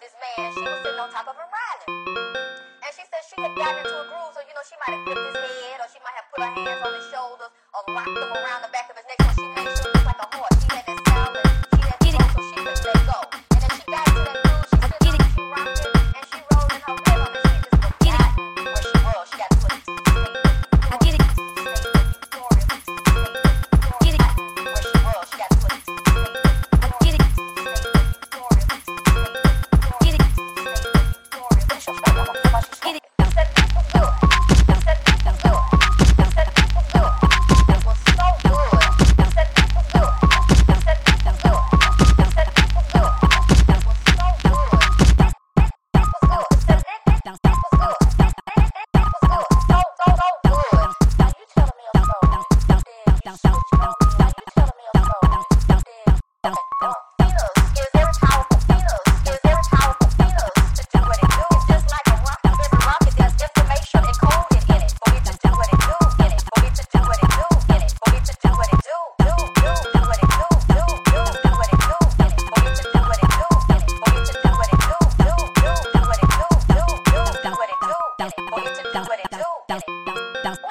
with this man. She was sitting on top of him riding. And she said she had gotten into a groove, so you know she might have gripped his head, or she might have put her hands on his shoulders, or locked them around the back I